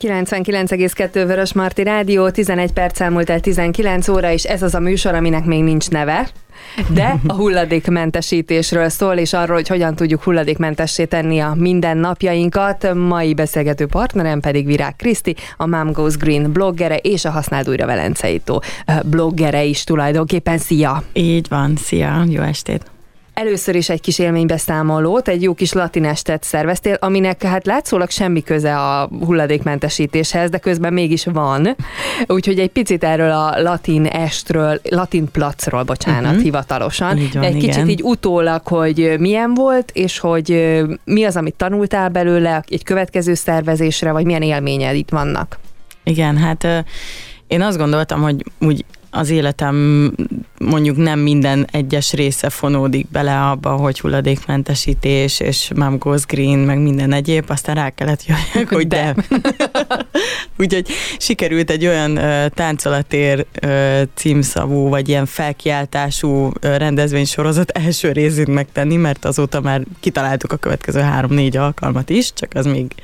99,2 Vörös Marti Rádió, 11 perc elmúlt el 19 óra, és ez az a műsor, aminek még nincs neve, de a hulladékmentesítésről szól, és arról, hogy hogyan tudjuk hulladékmentessé tenni a mindennapjainkat. Mai beszélgető partnerem pedig Virág Kriszti, a Mom Goes Green bloggere és a Használd újra Velenceitó bloggere is tulajdonképpen. Szia! Így van, szia, jó estét! Először is egy kis élménybeszámolót, egy jó kis latinestet szerveztél, aminek hát látszólag semmi köze a hulladékmentesítéshez, de közben mégis van. Úgyhogy egy picit erről a latin estről, latin placról, bocsánat, uh-huh. hivatalosan. Így van, egy igen. kicsit így utólag, hogy milyen volt, és hogy mi az, amit tanultál belőle egy következő szervezésre, vagy milyen élményed itt vannak. Igen, hát én azt gondoltam, hogy úgy az életem mondjuk nem minden egyes része fonódik bele abba, hogy hulladékmentesítés, és Mom Goes Green, meg minden egyéb, aztán rá kellett jöjjek, hogy de. Úgyhogy sikerült egy olyan uh, táncolatér uh, címszavú, vagy ilyen felkiáltású uh, rendezvénysorozat első részét megtenni, mert azóta már kitaláltuk a következő három-négy alkalmat is, csak az még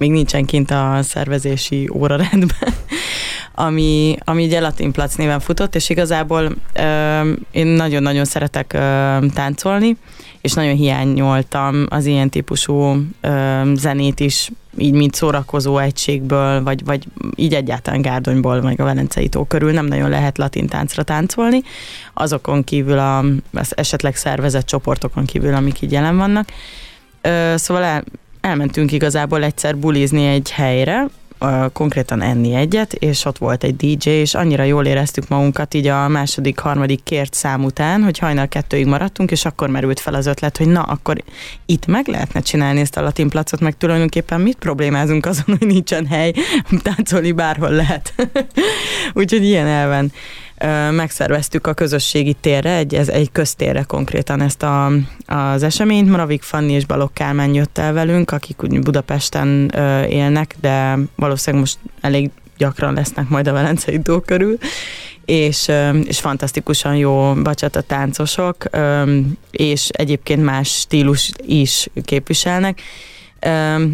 még nincsen kint a szervezési órarendben, ami, ami ugye Latin Plac néven futott, és igazából ö, én nagyon-nagyon szeretek ö, táncolni, és nagyon hiányoltam az ilyen típusú ö, zenét is, így mint szórakozó egységből, vagy, vagy így egyáltalán Gárdonyból, meg a Velencei tó körül nem nagyon lehet latin táncra táncolni, azokon kívül, a, az esetleg szervezett csoportokon kívül, amik így jelen vannak. Ö, szóval elmentünk igazából egyszer bulizni egy helyre, konkrétan enni egyet, és ott volt egy DJ, és annyira jól éreztük magunkat így a második, harmadik kért szám után, hogy hajnal kettőig maradtunk, és akkor merült fel az ötlet, hogy na, akkor itt meg lehetne csinálni ezt a latin placot, meg tulajdonképpen mit problémázunk azon, hogy nincsen hely, táncolni bárhol lehet. Úgyhogy ilyen elven megszerveztük a közösségi térre, egy, ez egy köztérre konkrétan ezt a, az eseményt. Maravik Fanni és Balogh Kálmán jött el velünk, akik úgy Budapesten élnek, de valószínűleg most elég gyakran lesznek majd a Velencei tó körül, és, és fantasztikusan jó bacsata táncosok, és egyébként más stílus is képviselnek,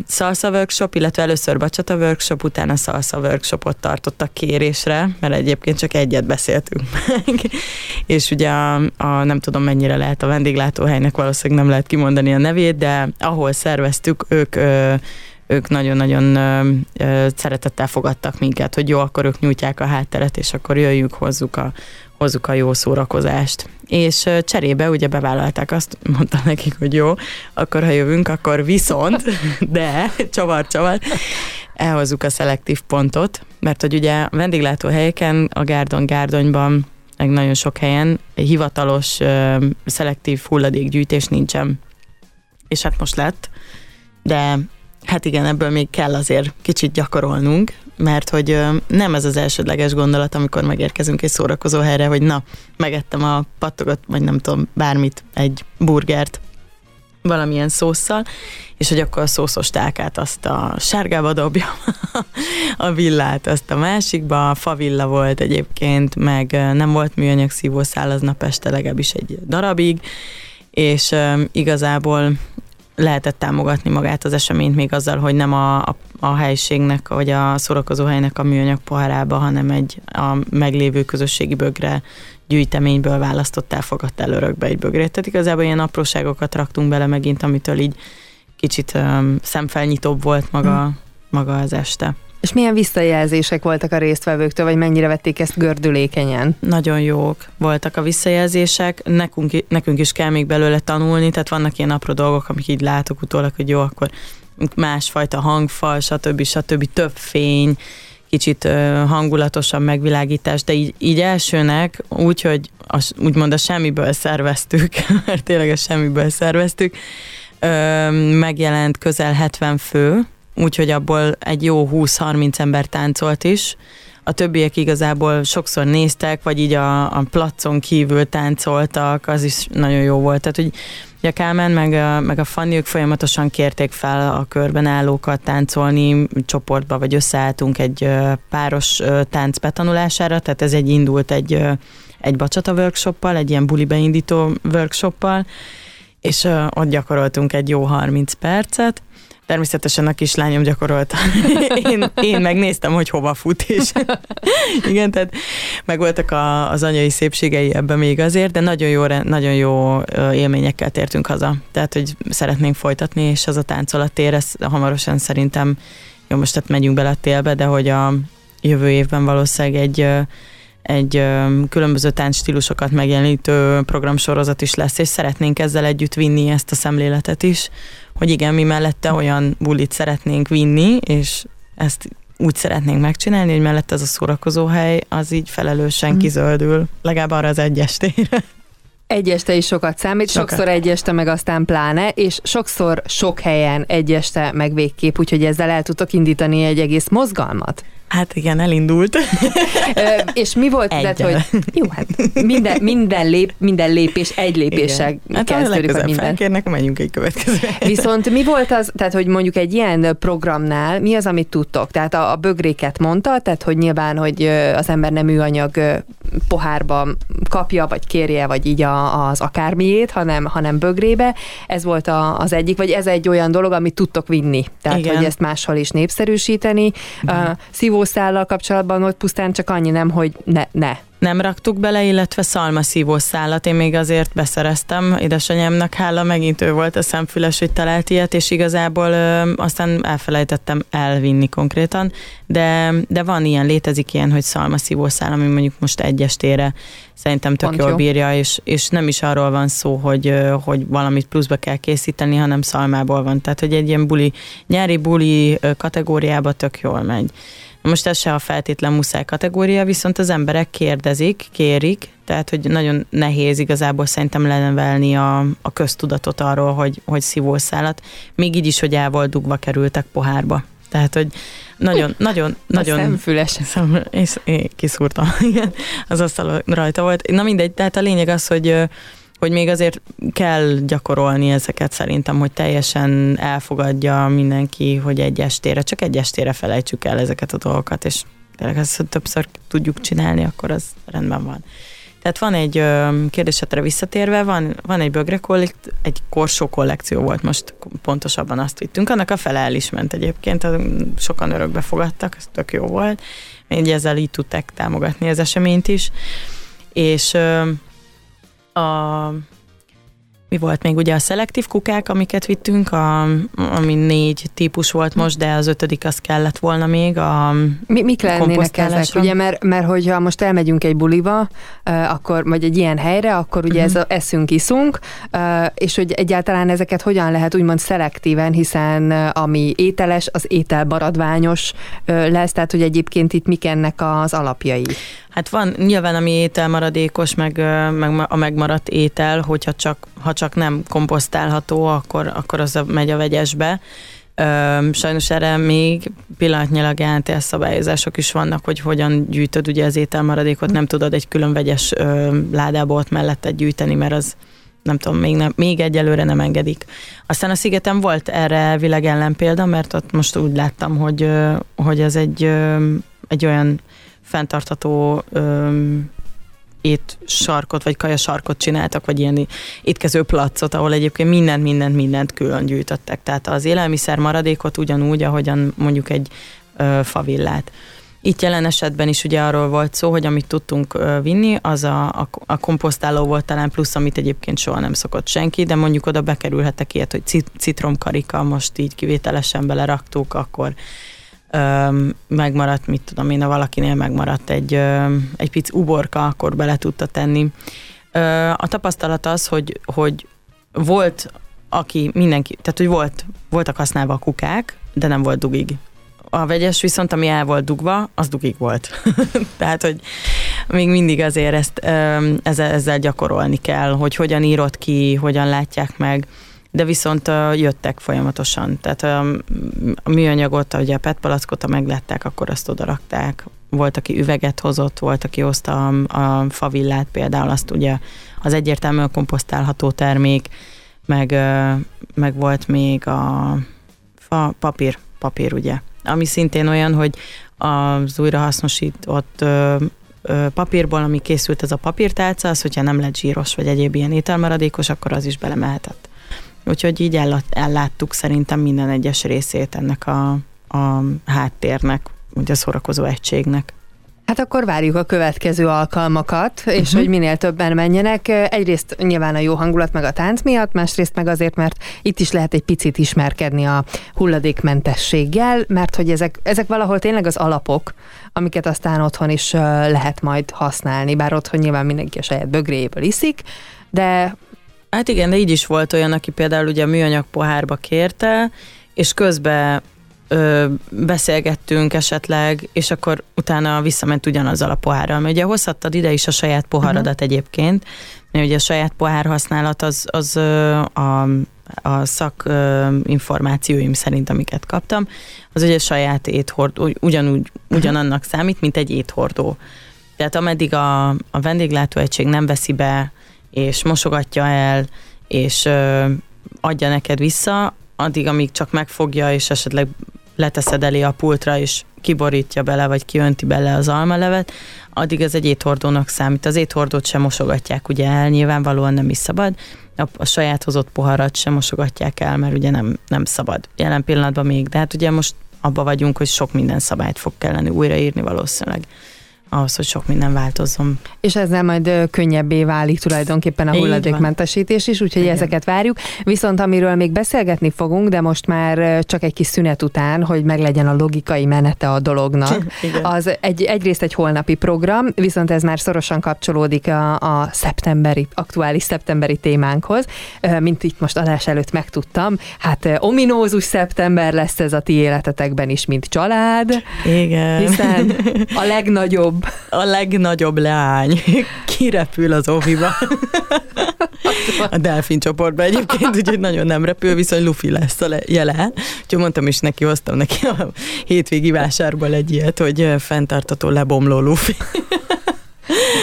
Salsa workshop, illetve először bacsata workshop, utána salsa workshopot tartottak kérésre, mert egyébként csak egyet beszéltünk meg. és ugye a, a, nem tudom mennyire lehet a vendéglátóhelynek, valószínűleg nem lehet kimondani a nevét, de ahol szerveztük, ők ők nagyon-nagyon szeretettel fogadtak minket, hogy jó, akkor ők nyújtják a hátteret, és akkor jöjjünk, hozzuk a, hozzuk a jó szórakozást. És cserébe ugye bevállalták azt, mondta nekik, hogy jó, akkor ha jövünk, akkor viszont, de, csavar-csavar, elhozzuk a szelektív pontot, mert hogy ugye a vendéglátóhelyeken, a Gárdon-Gárdonyban, meg nagyon sok helyen hivatalos uh, szelektív hulladékgyűjtés nincsen. És hát most lett, de Hát igen, ebből még kell azért kicsit gyakorolnunk, mert hogy nem ez az elsődleges gondolat, amikor megérkezünk egy szórakozó helyre, hogy na, megettem a pattogot, vagy nem tudom, bármit, egy burgert, valamilyen szószal, és hogy akkor a szószos tálkát azt a sárgába dobja, a villát azt a másikba, a favilla volt egyébként, meg nem volt műanyag szívószál aznap este legalábbis egy darabig, és igazából lehetett támogatni magát az eseményt még azzal, hogy nem a, a, a helységnek, vagy a helynek a műanyag poharába, hanem egy a meglévő közösségi bögre gyűjteményből választottál, fogadtál örökbe egy bögrét. Tehát igazából ilyen apróságokat raktunk bele megint, amitől így kicsit um, szemfelnyitóbb volt maga, hmm. maga az este. És milyen visszajelzések voltak a résztvevőktől, vagy mennyire vették ezt gördülékenyen? Nagyon jók voltak a visszajelzések, nekünk, nekünk is kell még belőle tanulni, tehát vannak ilyen apró dolgok, amik így látok utólag, hogy jó, akkor másfajta hangfal, stb. stb. több fény, kicsit hangulatosabb megvilágítás, de így, így elsőnek úgy, hogy a, úgymond a semmiből szerveztük, mert tényleg a semmiből szerveztük, megjelent közel 70 fő, úgyhogy abból egy jó 20-30 ember táncolt is. A többiek igazából sokszor néztek, vagy így a, a placon kívül táncoltak, az is nagyon jó volt. Tehát, hogy a Kálmán meg a, meg a Fanni, ők folyamatosan kérték fel a körben állókat táncolni, csoportba, vagy összeálltunk egy páros tánc betanulására, tehát ez egy indult egy, egy bacsata workshoppal, egy ilyen buli beindító workshoppal, és ott gyakoroltunk egy jó 30 percet, Természetesen a kislányom gyakorolta. én, én megnéztem, hogy hova fut, és igen, tehát meg voltak a, az anyai szépségei ebben még azért, de nagyon jó, nagyon jó élményekkel tértünk haza. Tehát, hogy szeretnénk folytatni, és az a táncolatér, ez hamarosan szerintem, jó, most tehát megyünk bele a télbe, de hogy a jövő évben valószínűleg egy egy különböző táncstílusokat megjelenítő programsorozat is lesz, és szeretnénk ezzel együtt vinni ezt a szemléletet is, hogy igen, mi mellette olyan bulit szeretnénk vinni, és ezt úgy szeretnénk megcsinálni, hogy mellett ez a szórakozó hely az így felelősen mm. kizöldül, legalább arra az egy estére. Egy este is sokat számít, sokat. sokszor egy este meg aztán pláne, és sokszor sok helyen egy este meg végképp, úgyhogy ezzel el tudtok indítani egy egész mozgalmat. Hát igen, elindult. és mi volt, tehát, hogy jó, hát minden, minden, lép, minden lépés egy lépéssel igen. hát kezdődik, vagy minden. Felkérnek, menjünk egy következő. Viszont mi volt az, tehát hogy mondjuk egy ilyen programnál, mi az, amit tudtok? Tehát a, a bögréket mondta, tehát hogy nyilván, hogy az ember nem műanyag pohárba kapja, vagy kérje, vagy így a, az akármiét, hanem, hanem bögrébe. Ez volt a, az egyik, vagy ez egy olyan dolog, amit tudtok vinni. Tehát, Igen. hogy ezt máshol is népszerűsíteni. Uh, szívószállal kapcsolatban ott pusztán csak annyi nem, hogy ne, ne nem raktuk bele, illetve szalmaszívós szállat. Én még azért beszereztem, édesanyámnak hála, megint ő volt a szemfüles, hogy talált ilyet, és igazából ö, aztán elfelejtettem elvinni konkrétan, de, de van ilyen, létezik ilyen, hogy szalmaszívós szál, ami mondjuk most egy estére szerintem tök Pont jól jó. bírja, és, és nem is arról van szó, hogy, hogy valamit pluszba kell készíteni, hanem szalmából van. Tehát, hogy egy ilyen buli, nyári buli kategóriába tök jól megy. Most ez se a feltétlen muszáj kategória, viszont az emberek kérdezik, kérik, tehát hogy nagyon nehéz igazából szerintem lenevelni a, a köztudatot arról, hogy, hogy szívószálat, még így is, hogy el volt dugva kerültek pohárba. Tehát, hogy nagyon, nagyon, a nagyon... Szemfüles. Szem, és én kiszúrtam, igen, az asztal rajta volt. Na mindegy, tehát a lényeg az, hogy hogy még azért kell gyakorolni ezeket szerintem, hogy teljesen elfogadja mindenki, hogy egy estére, csak egy estére felejtsük el ezeket a dolgokat, és tényleg ezt többször tudjuk csinálni, akkor az rendben van. Tehát van egy kérdésetre visszatérve, van, van egy bögre kollekt, egy korsó kollekció volt, most pontosabban azt vittünk, annak a fele el is ment egyébként, sokan örökbe fogadtak, ez tök jó volt, így ezzel így tudták támogatni az eseményt is, és a mi volt még ugye a szelektív kukák, amiket vittünk, a, ami négy típus volt most, de az ötödik az kellett volna még a Mi, Mik lennének ezek? Ugye, mert, mert hogyha most elmegyünk egy buliba, akkor, vagy egy ilyen helyre, akkor ugye uh-huh. ez a eszünk, iszunk, és hogy egyáltalán ezeket hogyan lehet úgymond szelektíven, hiszen ami ételes, az ételbaradványos lesz, tehát hogy egyébként itt mik ennek az alapjai? Hát van nyilván, ami ételmaradékos, meg, meg a megmaradt étel, hogyha csak, ha csak nem komposztálható, akkor, akkor az a, megy a vegyesbe. Sajnos erre még pillanatnyilag jelentés szabályozások is vannak, hogy hogyan gyűjtöd ugye az ételmaradékot, nem tudod egy külön vegyes ládába ott mellette gyűjteni, mert az nem tudom, még, nem, még egyelőre nem engedik. Aztán a szigeten volt erre világ ellen példa, mert ott most úgy láttam, hogy, hogy ez egy, egy olyan fenntartható ét sarkot, vagy kaja sarkot csináltak, vagy ilyen étkező placot, ahol egyébként mindent, mindent, mindent külön gyűjtöttek. Tehát az élelmiszer maradékot ugyanúgy, ahogyan mondjuk egy ö, favillát. Itt jelen esetben is ugye arról volt szó, hogy amit tudtunk vinni, az a, a, a komposztáló volt talán plusz, amit egyébként soha nem szokott senki, de mondjuk oda bekerülhettek ilyet, hogy citromkarika, most így kivételesen beleraktuk, akkor megmaradt, mit tudom én, ha valakinél megmaradt egy, egy pic uborka, akkor bele tudta tenni. A tapasztalat az, hogy, hogy volt, aki mindenki, tehát hogy volt, voltak használva a kukák, de nem volt dugig. A vegyes viszont, ami el volt dugva, az dugig volt. tehát, hogy még mindig azért ezt ezzel, ezzel gyakorolni kell, hogy hogyan írott ki, hogyan látják meg de viszont jöttek folyamatosan. Tehát a műanyagot, ugye a PET palackot, ha meglátták, akkor azt oda rakták. Volt, aki üveget hozott, volt, aki hozta a, a favillát például, azt ugye az egyértelműen komposztálható termék, meg, meg volt még a fa, papír, papír ugye, ami szintén olyan, hogy az újrahasznosított papírból, ami készült ez a papírtálca, az, hogyha nem lett zsíros vagy egyéb ilyen ételmaradékos, akkor az is belemehetett Úgyhogy így elláttuk szerintem minden egyes részét ennek a, a háttérnek, ugye a szórakozó egységnek. Hát akkor várjuk a következő alkalmakat, és uh-huh. hogy minél többen menjenek. Egyrészt nyilván a jó hangulat meg a tánc miatt, másrészt meg azért, mert itt is lehet egy picit ismerkedni a hulladékmentességgel, mert hogy ezek, ezek valahol tényleg az alapok, amiket aztán otthon is lehet majd használni, bár otthon nyilván mindenki a saját bögréjéből iszik, de... Hát igen, de így is volt olyan, aki például ugye a műanyag pohárba kérte, és közben ö, beszélgettünk esetleg, és akkor utána visszament ugyanazzal a pohárral. Mert ugye hozhattad ide is a saját poharadat uh-huh. egyébként, mert ugye a saját pohár használat az, az ö, a, a szak ö, információim szerint, amiket kaptam, az ugye saját éthordó, ugyanúgy, ugyanannak számít, mint egy éthordó. Tehát ameddig a, a vendéglátóegység nem veszi be, és mosogatja el, és ö, adja neked vissza, addig, amíg csak megfogja, és esetleg leteszed elé a pultra, és kiborítja bele, vagy kiönti bele az almalevet, addig ez egy éthordónak számít. Az éthordót sem mosogatják ugye el, nyilvánvalóan nem is szabad, a, a saját hozott poharat sem mosogatják el, mert ugye nem, nem szabad. Jelen pillanatban még, de hát ugye most abba vagyunk, hogy sok minden szabályt fog kelleni újraírni valószínűleg ahhoz, hogy sok minden változzon. És ezzel majd könnyebbé válik tulajdonképpen a hulladékmentesítés is, úgyhogy Igen. ezeket várjuk. Viszont amiről még beszélgetni fogunk, de most már csak egy kis szünet után, hogy meglegyen a logikai menete a dolognak, Igen. az egy, egyrészt egy holnapi program, viszont ez már szorosan kapcsolódik a, a szeptemberi, aktuális szeptemberi témánkhoz, mint itt most adás előtt megtudtam. Hát ominózus szeptember lesz ez a ti életetekben is, mint család. Igen. Hiszen a legnagyobb legnagyobb. A legnagyobb leány kirepül az óviba. A delfin csoportba egyébként, úgyhogy nagyon nem repül, viszont Luffy lesz a jele. Úgyhogy mondtam is neki, hoztam neki a hétvégi vásárból egy ilyet, hogy fenntartató lebomló Luffy.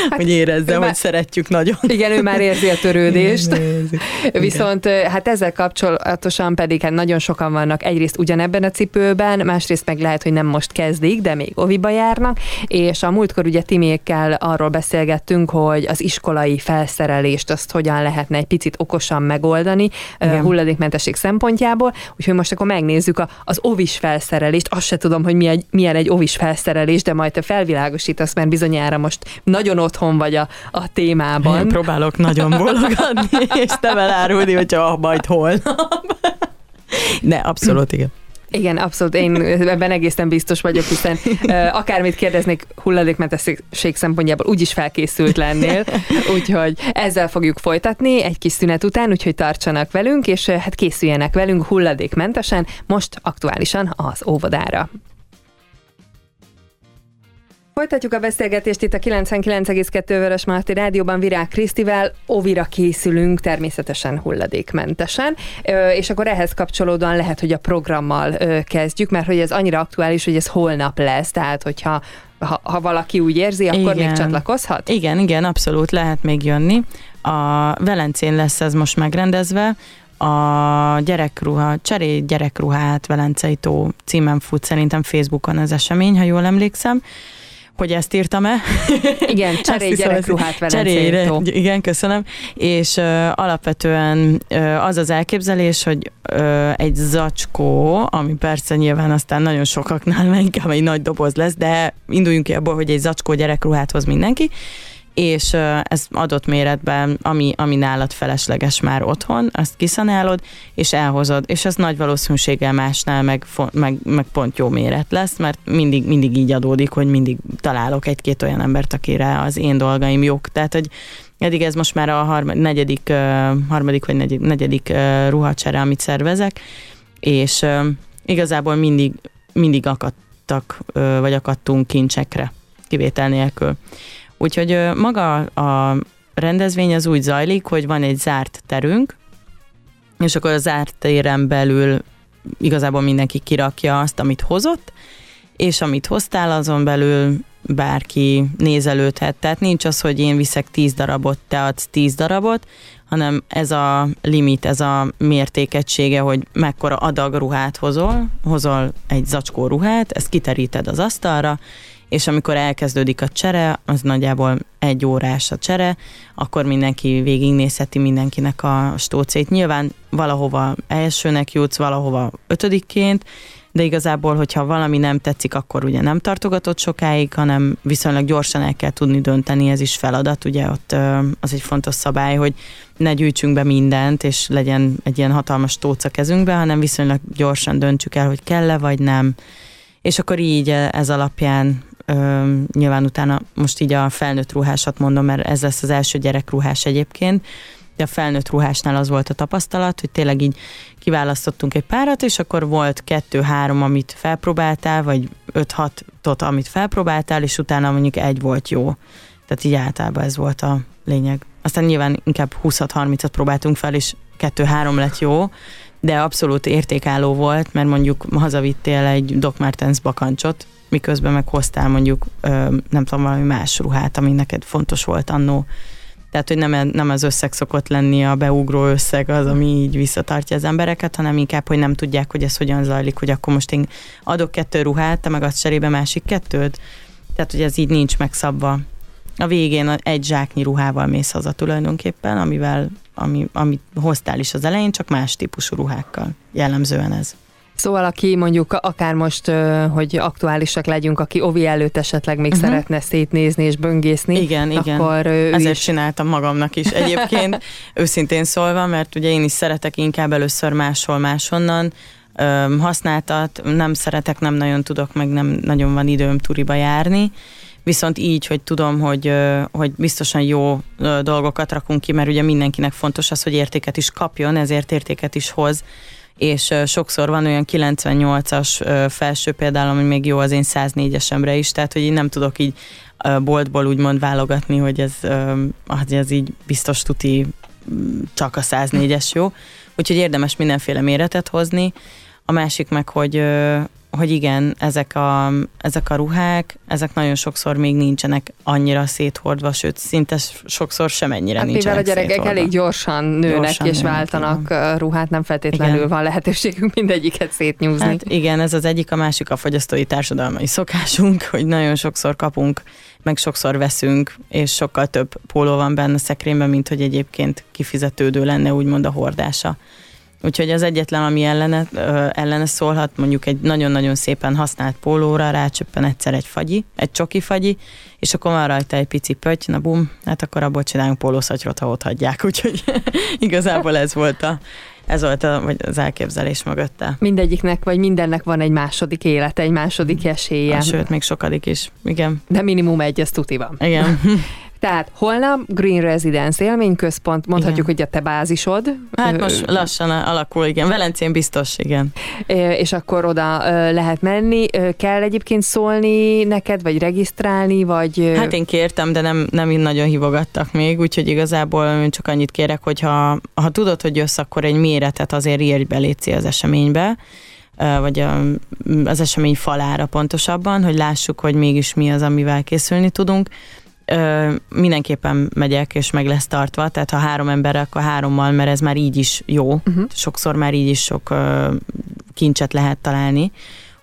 Hát, hogy már, hogy szeretjük nagyon. Igen, ő már érzi a törődést. Viszont igen. hát ezzel kapcsolatosan pedig hát nagyon sokan vannak egyrészt ugyanebben a cipőben, másrészt meg lehet, hogy nem most kezdik, de még oviba járnak, és a múltkor ugye Timékkel arról beszélgettünk, hogy az iskolai felszerelést azt hogyan lehetne egy picit okosan megoldani igen. hulladékmentesség szempontjából, úgyhogy most akkor megnézzük a, az ovis felszerelést, azt se tudom, hogy milyen, milyen egy ovis felszerelés, de majd te felvilágosítasz, mert bizonyára most nagyon otthon vagy a, a témában. Én próbálok nagyon bologatni, és te elárulni, hogyha majd holnap. De abszolút igen. Igen, abszolút. Én ebben egészen biztos vagyok, hiszen uh, akármit kérdeznék hulladékmentesség szempontjából úgyis felkészült lennél. Úgyhogy ezzel fogjuk folytatni egy kis szünet után, úgyhogy tartsanak velünk, és uh, hát készüljenek velünk hulladékmentesen, most aktuálisan az óvodára. Folytatjuk a beszélgetést itt a 99,2 Vörös Marti Rádióban Virág Krisztivel. Ovira készülünk természetesen hulladékmentesen, és akkor ehhez kapcsolódóan lehet, hogy a programmal kezdjük, mert hogy ez annyira aktuális, hogy ez holnap lesz, tehát hogyha ha, ha valaki úgy érzi, akkor igen. még csatlakozhat? Igen, igen, abszolút lehet még jönni. A Velencén lesz ez most megrendezve, a gyerekruha, cseré gyerekruhát Velencei tó címen fut szerintem Facebookon az esemény, ha jól emlékszem hogy ezt írtam-e. Igen, cserélj gyerekruhát Cserélj, Igen, köszönöm. És uh, alapvetően uh, az az elképzelés, hogy uh, egy zacskó, ami persze nyilván aztán nagyon sokaknál inkább egy nagy doboz lesz, de induljunk ki abból, hogy egy zacskó gyerekruhát hoz mindenki, és ez adott méretben, ami, ami nálad felesleges már otthon, azt kiszanálod, és elhozod, és ez nagy valószínűséggel másnál meg, meg, meg pont jó méret lesz, mert mindig, mindig így adódik, hogy mindig találok egy-két olyan embert, akire az én dolgaim jók. Tehát, hogy eddig ez most már a harmadik, negyedik, harmadik vagy negyedik, negyedik ruhacsere, amit szervezek, és igazából mindig, mindig akadtak, vagy akadtunk kincsekre, kivétel nélkül. Úgyhogy maga a rendezvény az úgy zajlik, hogy van egy zárt terünk, és akkor a zárt téren belül igazából mindenki kirakja azt, amit hozott, és amit hoztál, azon belül bárki nézelődhet. Tehát nincs az, hogy én viszek 10 darabot, te adsz 10 darabot, hanem ez a limit, ez a mértékegysége, hogy mekkora adag ruhát hozol, hozol egy zacskó ruhát, ezt kiteríted az asztalra, és amikor elkezdődik a csere, az nagyjából egy órás a csere, akkor mindenki végignézheti mindenkinek a stócét. Nyilván valahova elsőnek jutsz, valahova ötödikként, de igazából, hogyha valami nem tetszik, akkor ugye nem tartogatott sokáig, hanem viszonylag gyorsan el kell tudni dönteni, ez is feladat, ugye ott az egy fontos szabály, hogy ne gyűjtsünk be mindent, és legyen egy ilyen hatalmas tóca kezünkbe, hanem viszonylag gyorsan döntsük el, hogy kell-e vagy nem. És akkor így ez alapján ö, nyilván utána most így a felnőtt ruhásat mondom, mert ez lesz az első gyerekruhás egyébként, de a felnőtt ruhásnál az volt a tapasztalat, hogy tényleg így kiválasztottunk egy párat, és akkor volt kettő-három, amit felpróbáltál, vagy öt-hatot, amit felpróbáltál, és utána mondjuk egy volt jó. Tehát így általában ez volt a lényeg. Aztán nyilván inkább 20-30-at próbáltunk fel, és kettő-három lett jó, de abszolút értékálló volt, mert mondjuk hazavittél egy Doc Martens bakancsot, miközben meg hoztál mondjuk, nem tudom, valami más ruhát, ami neked fontos volt annó tehát, hogy nem, nem az összeg szokott lenni a beugró összeg az, ami így visszatartja az embereket, hanem inkább, hogy nem tudják, hogy ez hogyan zajlik, hogy akkor most én adok kettő ruhát, te meg adsz cserébe másik kettőt. Tehát, hogy ez így nincs megszabva. A végén egy zsáknyi ruhával mész haza tulajdonképpen, amivel, ami, amit hoztál is az elején, csak más típusú ruhákkal. Jellemzően ez. Szóval aki mondjuk akár most, hogy aktuálisak legyünk, aki ovi előtt esetleg még uh-huh. szeretne szétnézni és böngészni. Igen, igen. Akkor Ezért is... csináltam magamnak is egyébként, őszintén szólva, mert ugye én is szeretek inkább először máshol, máshonnan, használtat, nem szeretek, nem nagyon tudok, meg nem nagyon van időm turiba járni, viszont így, hogy tudom, hogy, hogy biztosan jó dolgokat rakunk ki, mert ugye mindenkinek fontos az, hogy értéket is kapjon, ezért értéket is hoz, és sokszor van olyan 98-as felső például, ami még jó az én 104-esemre is, tehát hogy én nem tudok így boltból úgymond válogatni, hogy ez, ez így biztos tuti csak a 104-es jó. Úgyhogy érdemes mindenféle méretet hozni. A másik meg, hogy, hogy igen, ezek a, ezek a ruhák, ezek nagyon sokszor még nincsenek annyira széthordva, sőt, szinte sokszor sem ennyire hát nincsenek mivel a gyerekek széthordva. elég gyorsan nőnek gyorsan és nőnek, váltanak igen. ruhát, nem feltétlenül igen. van lehetőségünk mindegyiket szétnyúzni. Hát igen, ez az egyik, a másik a fogyasztói társadalmai szokásunk, hogy nagyon sokszor kapunk, meg sokszor veszünk, és sokkal több póló van benne szekrényben, mint hogy egyébként kifizetődő lenne úgymond a hordása. Úgyhogy az egyetlen, ami ellene, ellene szólhat, mondjuk egy nagyon-nagyon szépen használt pólóra rácsöppen egyszer egy fagyi, egy csoki fagyi, és akkor van rajta egy pici pötty, na bum, hát akkor abból csinálunk pólószatyrot, ha ott hagyják. Úgyhogy igazából ez volt a, ez volt a, vagy az elképzelés mögötte. Mindegyiknek, vagy mindennek van egy második élete, egy második esélye. Sőt, még sokadik is, igen. De minimum egy, ez tuti van. Igen. Tehát holnap Green Residence élményközpont, mondhatjuk, igen. hogy a te bázisod. Hát most lassan alakul, igen. Velencén biztos, igen. És akkor oda lehet menni. Kell egyébként szólni neked, vagy regisztrálni, vagy... Hát én kértem, de nem, nem nagyon hívogattak még, úgyhogy igazából én csak annyit kérek, hogy ha, ha tudod, hogy jössz, akkor egy méretet azért írj be az eseménybe, vagy a, az esemény falára pontosabban, hogy lássuk, hogy mégis mi az, amivel készülni tudunk ö, mindenképpen megyek, és meg lesz tartva, tehát ha három ember, akkor hárommal, mert ez már így is jó. Uh-huh. Sokszor már így is sok ö, kincset lehet találni,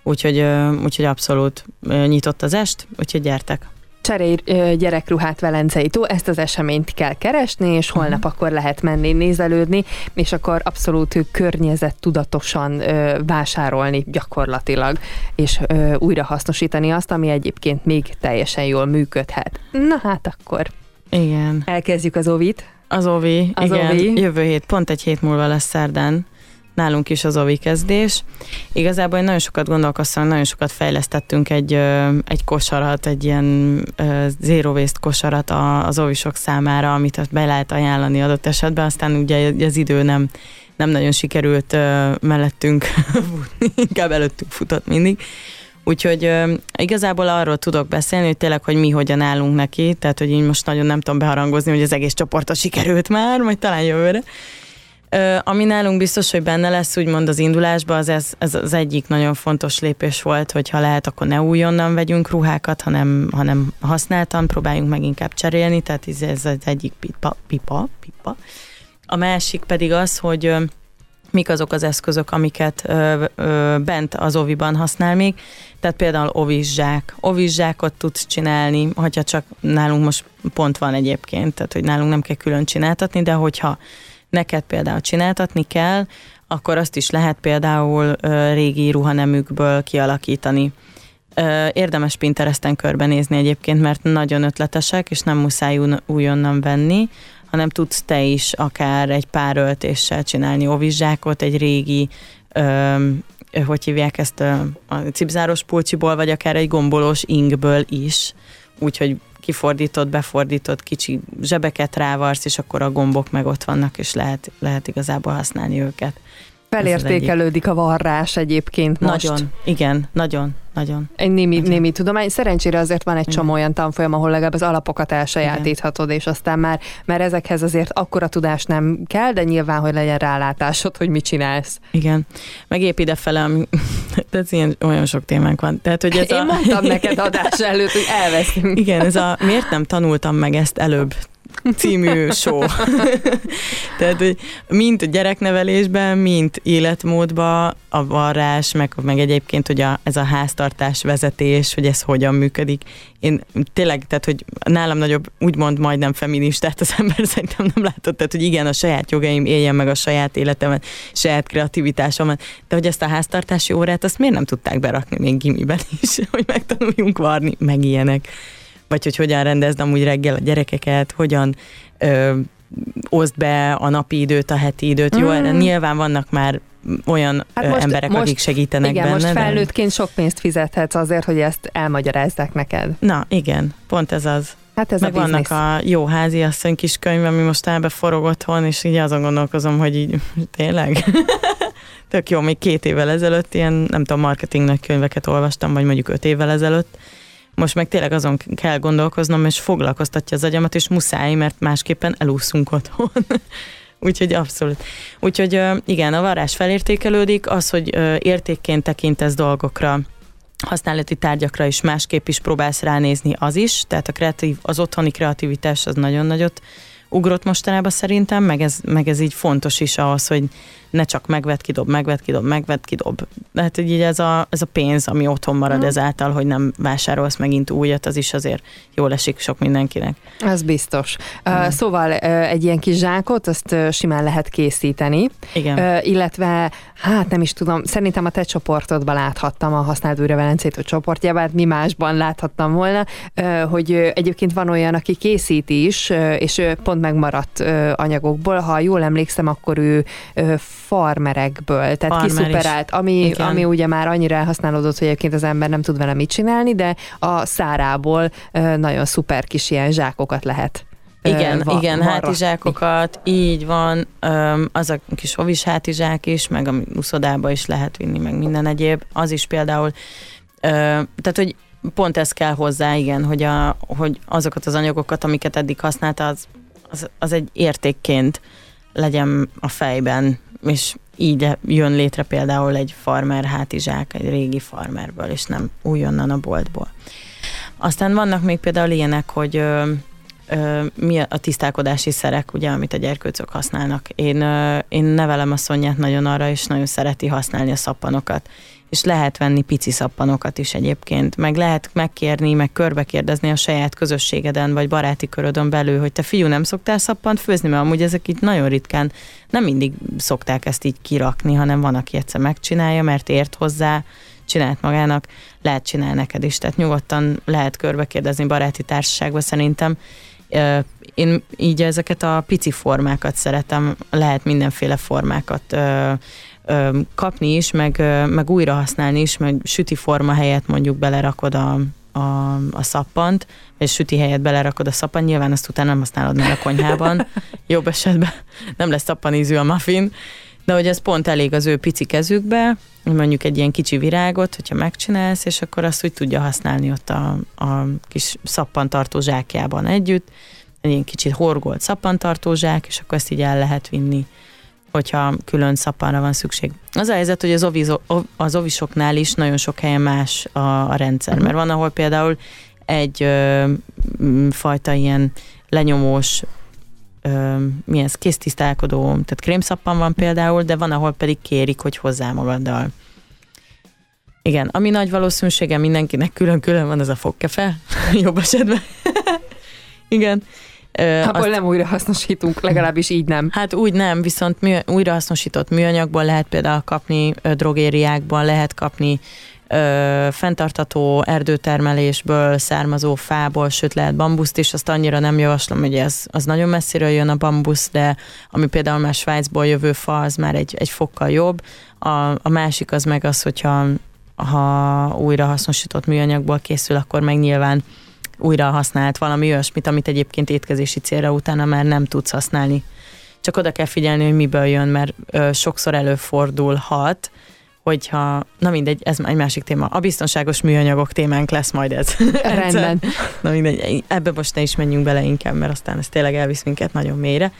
úgyhogy, ö, úgyhogy abszolút ö, nyitott az est, úgyhogy gyertek. Cserélj gyerekruhát Velencei tó, ezt az eseményt kell keresni, és holnap uh-huh. akkor lehet menni, nézelődni, és akkor abszolút környezet tudatosan vásárolni gyakorlatilag, és ö, újra hasznosítani azt, ami egyébként még teljesen jól működhet. Na hát akkor. Igen. Elkezdjük az ovit. Az ovi, az igen. Ovi. Jövő hét, pont egy hét múlva lesz szerdán nálunk is az ovi kezdés. Igazából én nagyon sokat gondolkoztam, nagyon sokat fejlesztettünk egy, egy kosarat, egy ilyen zero waste kosarat az ovisok számára, amit be lehet ajánlani adott esetben, aztán ugye az idő nem, nem nagyon sikerült mellettünk futni, inkább előttünk futott mindig. Úgyhogy igazából arról tudok beszélni, hogy tényleg, hogy mi hogyan állunk neki, tehát hogy én most nagyon nem tudom beharangozni, hogy az egész csoportot sikerült már, majd talán jövőre. Ami nálunk biztos, hogy benne lesz, úgymond az indulásban, az ez, ez az egyik nagyon fontos lépés volt, hogy ha lehet, akkor ne újonnan vegyünk ruhákat, hanem, hanem használtan, próbáljunk meg inkább cserélni, tehát ez, az egyik pipa, pipa, pipa. A másik pedig az, hogy mik azok az eszközök, amiket ö, ö, bent az oviban használ még. Tehát például ovizsák. Ovizsákot tudsz csinálni, hogyha csak nálunk most pont van egyébként, tehát hogy nálunk nem kell külön csináltatni, de hogyha neked például csináltatni kell, akkor azt is lehet például régi ruhanemükből kialakítani. Érdemes Pinteresten körbenézni egyébként, mert nagyon ötletesek, és nem muszáj újonnan venni, hanem tudsz te is akár egy pár öltéssel csinálni ovizsákot, egy régi hogy hívják ezt a cipzáros pulcsiból, vagy akár egy gombolós ingből is, úgyhogy kifordított, befordított kicsi zsebeket rávarsz, és akkor a gombok meg ott vannak, és lehet, lehet igazából használni őket. Felértékelődik a varrás egyébként most. Nagyon, igen, nagyon, nagyon. Egy némi, nagyon. némi tudomány. Szerencsére azért van egy igen. csomó olyan tanfolyam, ahol legalább az alapokat elsajátíthatod, igen. és aztán már, mert ezekhez azért akkora tudás nem kell, de nyilván, hogy legyen rálátásod, hogy mit csinálsz. Igen. Meg épp idefele, ami, tehát ilyen, olyan sok témánk van. Tehát, hogy ez Én a... mondtam neked adás előtt, hogy elveszünk. Igen, ez a miért nem tanultam meg ezt előbb című show. Tehát, hogy mint gyereknevelésben, mint életmódban a varrás, meg, meg egyébként, hogy a, ez a háztartás vezetés, hogy ez hogyan működik. Én tényleg, tehát, hogy nálam nagyobb, úgymond majdnem feministát az ember szerintem nem látott, tehát, hogy igen, a saját jogaim éljen meg a saját életemet, saját kreativitásomat, de hogy ezt a háztartási órát, azt miért nem tudták berakni még gimiben is, hogy megtanuljunk varni, meg ilyenek vagy hogy hogyan rendezd amúgy reggel a gyerekeket, hogyan ö, oszd be a napi időt, a heti időt. Mm. Jó, erre nyilván vannak már olyan hát most, emberek, most, akik segítenek igen, benne. most felnőttként de... sok pénzt fizethetsz azért, hogy ezt elmagyarázzák neked. Na, igen, pont ez az. Hát ez Meg a vannak business. a jó házi asszony kis könyv, ami most elbe forog otthon, és így azon gondolkozom, hogy így tényleg? Tök jó, még két évvel ezelőtt ilyen, nem tudom, marketingnek könyveket olvastam, vagy mondjuk öt évvel ezelőtt, most meg tényleg azon kell gondolkoznom, és foglalkoztatja az agyamat, és muszáj, mert másképpen elúszunk otthon. Úgyhogy abszolút. Úgyhogy igen, a varázs felértékelődik, az, hogy értékként tekintesz dolgokra, használati tárgyakra is másképp is próbálsz ránézni, az is, tehát a kreatív, az otthoni kreativitás az nagyon nagyot ugrott mostanában szerintem, meg ez, meg ez így fontos is ahhoz, hogy ne csak megvet, kidob, megvet, kidob, megvet, kidob. Hát így ez a, ez a pénz, ami otthon marad mm. ezáltal, hogy nem vásárolsz megint újat, az is azért jól esik sok mindenkinek. Ez biztos. Uh, szóval uh, egy ilyen kis zsákot, azt uh, simán lehet készíteni. Igen. Uh, illetve, hát nem is tudom, szerintem a te csoportodban láthattam, a újra Velencét csoportjában, hát mi másban láthattam volna, uh, hogy uh, egyébként van olyan, aki készít is, uh, és uh, pont megmaradt uh, anyagokból. Ha jól emlékszem, akkor ő uh, farmerekből, tehát Farmer kiszuperált, ami, ami ugye már annyira elhasználódott, hogy egyébként az ember nem tud vele mit csinálni, de a szárából nagyon szuper kis ilyen zsákokat lehet igen, va- igen, varra. hátizsákokat, így van, az a kis ovis hátizsák is, meg a uszodába is lehet vinni, meg minden egyéb, az is például, tehát, hogy pont ez kell hozzá, igen, hogy, a, hogy azokat az anyagokat, amiket eddig használta, az, az, az egy értékként legyen a fejben, és így jön létre például egy farmer hátizsák, egy régi farmerből, és nem újonnan a boltból. Aztán vannak még például ilyenek, hogy ö, ö, mi a tisztálkodási szerek, ugye, amit a gyerkőcök használnak. Én, ö, én nevelem a Szonyát nagyon arra, és nagyon szereti használni a szappanokat és lehet venni pici szappanokat is egyébként, meg lehet megkérni, meg körbekérdezni a saját közösségeden, vagy baráti körödön belül, hogy te fiú nem szoktál szappant főzni, mert amúgy ezek itt nagyon ritkán, nem mindig szokták ezt így kirakni, hanem van, aki egyszer megcsinálja, mert ért hozzá, csinált magának, lehet csinálni neked is, tehát nyugodtan lehet körbekérdezni baráti társaságban szerintem. Én így ezeket a pici formákat szeretem, lehet mindenféle formákat kapni is, meg, meg újra használni is, meg süti forma helyett mondjuk belerakod a, a, a szappant, vagy süti helyett belerakod a szappant, nyilván azt utána nem használod már a konyhában, jobb esetben nem lesz szappanízű a muffin, de hogy ez pont elég az ő pici kezükbe, mondjuk egy ilyen kicsi virágot, hogyha megcsinálsz, és akkor azt úgy tudja használni ott a, a kis szappantartó zsákjában együtt, egy ilyen kicsit horgolt szappantartó zsák, és akkor ezt így el lehet vinni hogyha külön szappanra van szükség. Az a helyzet, hogy az, ovizo, az ovisoknál is nagyon sok helyen más a, a rendszer, mert van, ahol például egy ö, fajta ilyen lenyomós ö, milyen ez, kéztisztálkodó, tehát krémszappan van például, de van, ahol pedig kérik, hogy hozzá magaddal. Igen, ami nagy valószínűsége mindenkinek külön-külön van, az a fogkefe, jobb esetben. Igen. Abból azt, nem újra hasznosítunk, legalábbis így nem. Hát úgy nem, viszont mű, újrahasznosított műanyagból lehet például kapni, drogériákban lehet kapni, ö, fenntartató erdőtermelésből származó fából, sőt lehet bambuszt is, azt annyira nem javaslom, hogy ez az nagyon messziről jön a bambusz, de ami például már Svájcból jövő fa, az már egy, egy fokkal jobb. A, a másik az meg az, hogyha ha újra hasznosított műanyagból készül, akkor meg nyilván újra használt valami olyasmit, amit egyébként étkezési célra utána már nem tudsz használni. Csak oda kell figyelni, hogy miből jön, mert ö, sokszor előfordulhat, hogyha, na mindegy, ez egy másik téma. A biztonságos műanyagok témánk lesz majd ez. Rendben. na mindegy, ebbe most ne is menjünk bele inkább, mert aztán ez tényleg elvisz minket nagyon mélyre.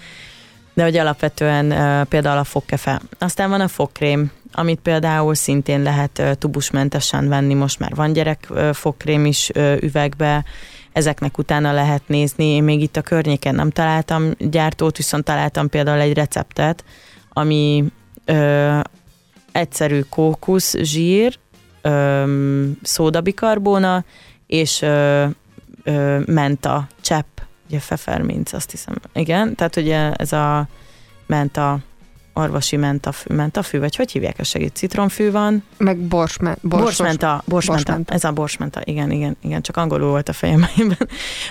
De hogy alapvetően uh, például a fogkefe. Aztán van a fogkrém, amit például szintén lehet tubusmentesen venni, most már van gyerek fogkrém is üvegbe, ezeknek utána lehet nézni. Én még itt a környéken nem találtam gyártót, viszont találtam például egy receptet, ami ö, egyszerű kókusz, zsír, ö, szódabikarbóna és ö, ö, menta, csepp, ugye feferminc, azt hiszem. Igen, tehát ugye ez a menta orvosi mentafű, mentafű, vagy hogy hívják a segít? Citromfű van. Meg borsme, borsos, borsmenta, borsmenta, borsmenta. Ez a borsmenta, igen, igen, igen, csak angolul volt a fejemben.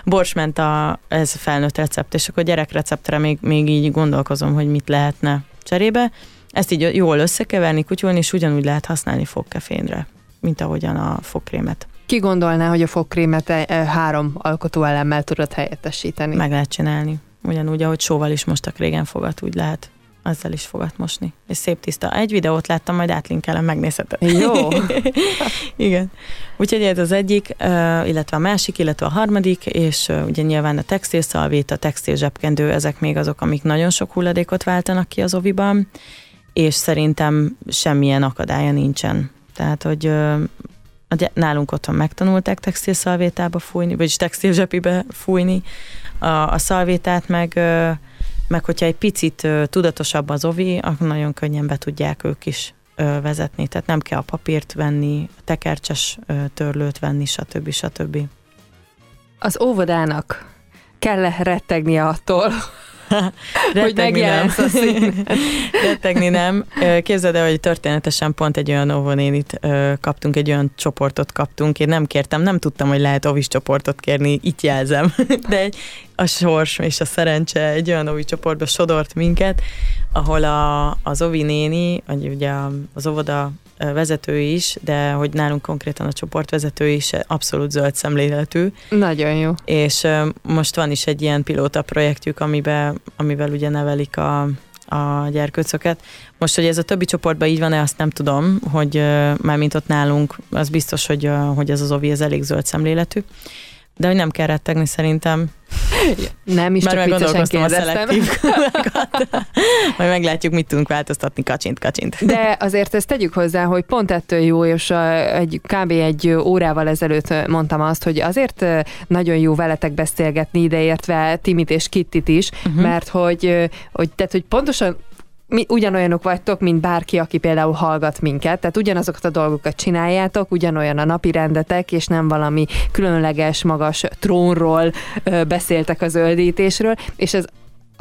borsmenta, ez felnőtt recept, és akkor gyerekreceptre még, még így gondolkozom, hogy mit lehetne cserébe. Ezt így jól összekeverni, kutyulni, és ugyanúgy lehet használni fogkefénre, mint ahogyan a fogkrémet. Ki gondolná, hogy a fogkrémet e, e, három alkotóelemmel tudod helyettesíteni? Meg lehet csinálni. Ugyanúgy, ahogy sóval is mostak régen fogat, úgy lehet azzal is fogat mosni. És szép tiszta. Egy videót láttam, majd átlinkelem, megnézheted. Jó. Igen. Úgyhogy ez az egyik, illetve a másik, illetve a harmadik, és ugye nyilván a textilszalvét, a textil zsebkendő, ezek még azok, amik nagyon sok hulladékot váltanak ki az oviban, és szerintem semmilyen akadálya nincsen. Tehát, hogy nálunk otthon megtanulták textilszalvétába fújni, vagyis textilzsepibe fújni a, a szalvétát, meg meg hogyha egy picit tudatosabb az ovi, akkor nagyon könnyen be tudják ők is vezetni. Tehát nem kell a papírt venni, a tekercses törlőt venni, stb. stb. Az óvodának kell rettegni attól, hogy megjelensz a szín. Rettegni nem. Képzeld el, hogy történetesen pont egy olyan óvonénit kaptunk, egy olyan csoportot kaptunk. Én nem kértem, nem tudtam, hogy lehet ovis csoportot kérni, itt jelzem. De a sors és a szerencse egy olyan ovi csoportba sodort minket, ahol a, az ovi néni, vagy ugye az óvoda vezető is, de hogy nálunk konkrétan a csoportvezető is abszolút zöld szemléletű. Nagyon jó. És most van is egy ilyen pilóta projektjük, amiben, amivel ugye nevelik a, a gyerkőcöket. Most, hogy ez a többi csoportban így van-e, azt nem tudom, hogy már mint ott nálunk, az biztos, hogy, hogy ez az ovi ez elég zöld szemléletű. De hogy nem kell rettegni szerintem. Nem is, Már csak viccesen kérdeztem. Majd meglátjuk, mit tudunk változtatni, kacsint, kacsint. De azért ezt tegyük hozzá, hogy pont ettől jó, és egy, kb. egy órával ezelőtt mondtam azt, hogy azért nagyon jó veletek beszélgetni, ideértve Timit és Kittit is, uh-huh. mert hogy, hogy, tehát, hogy pontosan mi ugyanolyanok vagytok, mint bárki, aki például hallgat minket, tehát ugyanazokat a dolgokat csináljátok, ugyanolyan a napi rendetek, és nem valami különleges, magas trónról beszéltek a zöldítésről, és ez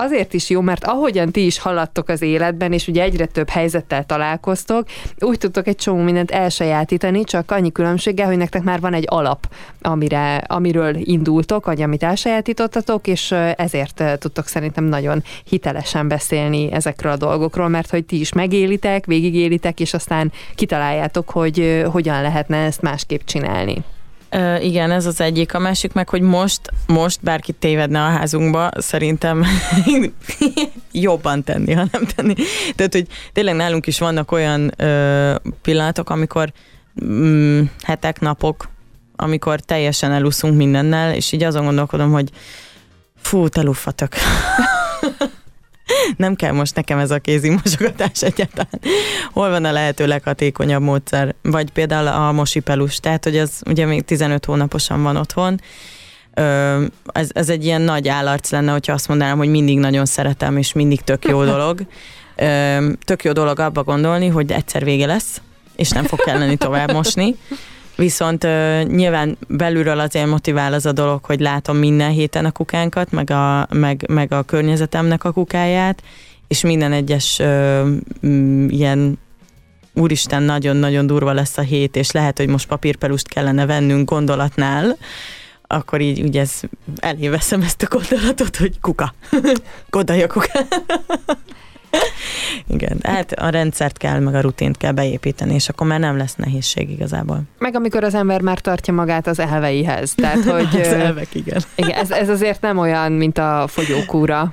azért is jó, mert ahogyan ti is haladtok az életben, és ugye egyre több helyzettel találkoztok, úgy tudtok egy csomó mindent elsajátítani, csak annyi különbséggel, hogy nektek már van egy alap, amire, amiről indultok, vagy amit elsajátítottatok, és ezért tudtok szerintem nagyon hitelesen beszélni ezekről a dolgokról, mert hogy ti is megélitek, végigélitek, és aztán kitaláljátok, hogy hogyan lehetne ezt másképp csinálni. Uh, igen, ez az egyik. A másik meg, hogy most, most bárki tévedne a házunkba, szerintem jobban tenni, ha nem tenni. Tehát, hogy tényleg nálunk is vannak olyan uh, pillanatok, amikor mm, hetek, napok, amikor teljesen eluszunk mindennel, és így azon gondolkodom, hogy fú, te luffatok nem kell most nekem ez a kézi mosogatás egyáltalán. Hol van a lehető leghatékonyabb módszer? Vagy például a mosipelus, tehát hogy az ugye még 15 hónaposan van otthon, ez, ez egy ilyen nagy állarc lenne, hogyha azt mondanám, hogy mindig nagyon szeretem, és mindig tök jó dolog. Tök jó dolog abba gondolni, hogy egyszer vége lesz, és nem fog kelleni tovább mosni. Viszont uh, nyilván belülről azért motivál az a dolog, hogy látom minden héten a kukánkat, meg a, meg, meg a környezetemnek a kukáját, és minden egyes uh, ilyen úristen, nagyon-nagyon durva lesz a hét, és lehet, hogy most papírpelust kellene vennünk gondolatnál, akkor így ugye ez, eléveszem ezt a gondolatot, hogy kuka. Kodai a kuka. Igen, hát a rendszert kell, meg a rutint kell beépíteni, és akkor már nem lesz nehézség igazából. Meg amikor az ember már tartja magát az elveihez. Tehát, hogy, az elvek, igen. igen ez, ez azért nem olyan, mint a fogyókúra,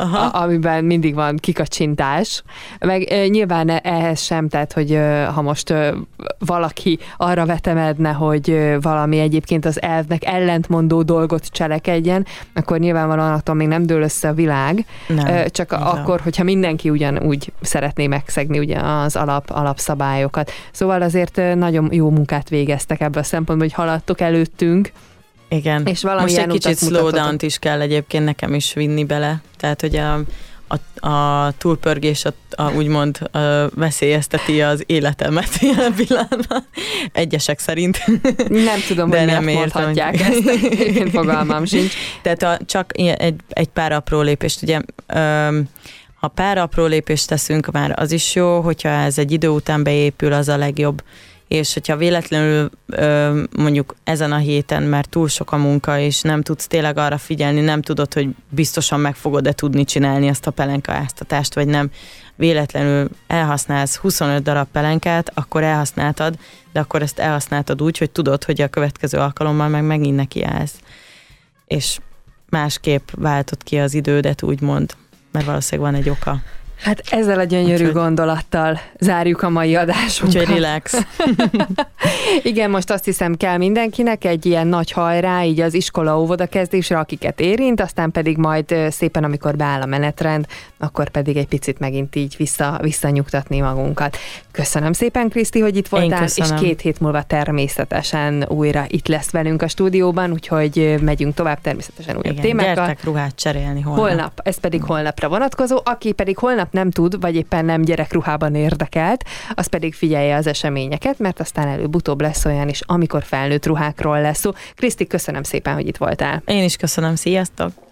Aha. Amiben mindig van kikacsintás. Meg e, nyilván ehhez sem, tehát, hogy e, ha most e, valaki arra vetemedne, hogy valami egyébként az elvnek ellentmondó dolgot cselekedjen, akkor nyilvánvalóan attól még nem dől össze a világ, nem, csak igen. akkor, hogyha mindenki ugyanúgy szeretné megszegni ugye az alap, alapszabályokat. Szóval azért nagyon jó munkát végeztek ebből a szempontból, hogy haladtok előttünk, igen. És Most egy kicsit slowdown is kell egyébként nekem is vinni bele. Tehát, hogy a, a, a túlpörgés a, a, úgymond a, veszélyezteti az életemet jelen pillanatban. Egyesek szerint. Nem tudom, De hogy nem miért mondhatják hogy... ezt. Én fogalmam sincs. Tehát a, csak egy, egy pár apró lépést, ugye öm, ha pár apró lépést teszünk, már az is jó, hogyha ez egy idő után beépül, az a legjobb és hogyha véletlenül mondjuk ezen a héten, mert túl sok a munka, és nem tudsz tényleg arra figyelni, nem tudod, hogy biztosan meg fogod-e tudni csinálni ezt a pelenkaáztatást, vagy nem, véletlenül elhasználsz 25 darab pelenkát, akkor elhasználtad, de akkor ezt elhasználtad úgy, hogy tudod, hogy a következő alkalommal meg megint nekiállsz. És másképp váltott ki az idődet, úgymond, mert valószínűleg van egy oka. Hát ezzel a gyönyörű Úgyhogy... gondolattal zárjuk a mai adásunkat. Úgyhogy relax. Igen, most azt hiszem kell mindenkinek egy ilyen nagy hajrá, így az iskola óvoda kezdésre, akiket érint, aztán pedig majd szépen, amikor beáll a menetrend, akkor pedig egy picit megint így vissza, visszanyugtatni magunkat. Köszönöm szépen, Kriszti, hogy itt voltál, és két hét múlva természetesen újra itt lesz velünk a stúdióban, úgyhogy megyünk tovább természetesen újabb Igen, témákkal. Gyertek ruhát cserélni holnap. Holnap, ez pedig holnapra vonatkozó, aki pedig holnap nem tud, vagy éppen nem gyerekruhában érdekelt, az pedig figyelje az eseményeket, mert aztán előbb-utóbb lesz olyan is, amikor felnőtt ruhákról lesz szó. Kriszti, köszönöm szépen, hogy itt voltál. Én is köszönöm, sziasztok!